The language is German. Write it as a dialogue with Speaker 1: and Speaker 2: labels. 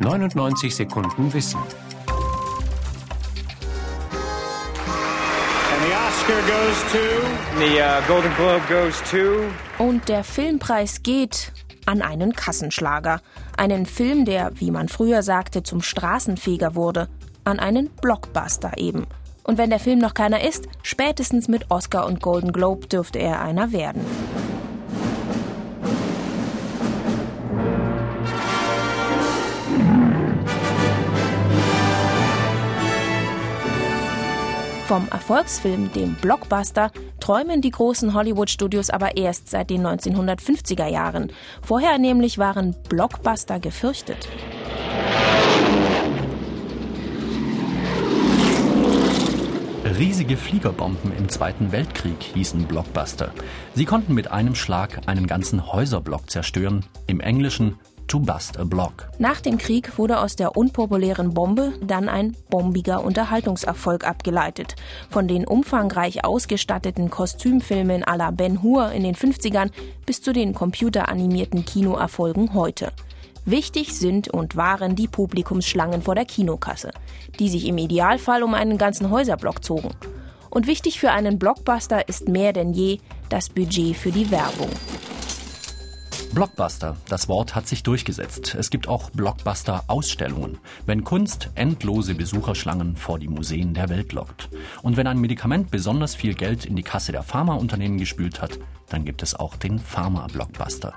Speaker 1: 99 Sekunden Wissen.
Speaker 2: And the Oscar goes to.
Speaker 3: The uh, Golden Globe goes to.
Speaker 4: Und der Filmpreis geht an einen Kassenschlager. Einen Film, der, wie man früher sagte, zum Straßenfeger wurde. An einen Blockbuster eben. Und wenn der Film noch keiner ist, spätestens mit Oscar und Golden Globe dürfte er einer werden. Vom Erfolgsfilm, dem Blockbuster, träumen die großen Hollywood-Studios aber erst seit den 1950er Jahren. Vorher nämlich waren Blockbuster gefürchtet.
Speaker 5: Riesige Fliegerbomben im Zweiten Weltkrieg hießen Blockbuster. Sie konnten mit einem Schlag einen ganzen Häuserblock zerstören, im Englischen to bust a block.
Speaker 4: Nach dem Krieg wurde aus der unpopulären Bombe dann ein bombiger Unterhaltungserfolg abgeleitet. Von den umfangreich ausgestatteten Kostümfilmen à la Ben Hur in den 50ern bis zu den computeranimierten Kinoerfolgen heute. Wichtig sind und waren die Publikumsschlangen vor der Kinokasse, die sich im Idealfall um einen ganzen Häuserblock zogen. Und wichtig für einen Blockbuster ist mehr denn je das Budget für die Werbung.
Speaker 5: Blockbuster, das Wort hat sich durchgesetzt. Es gibt auch Blockbuster-Ausstellungen, wenn Kunst endlose Besucherschlangen vor die Museen der Welt lockt. Und wenn ein Medikament besonders viel Geld in die Kasse der Pharmaunternehmen gespült hat, dann gibt es auch den Pharma-Blockbuster.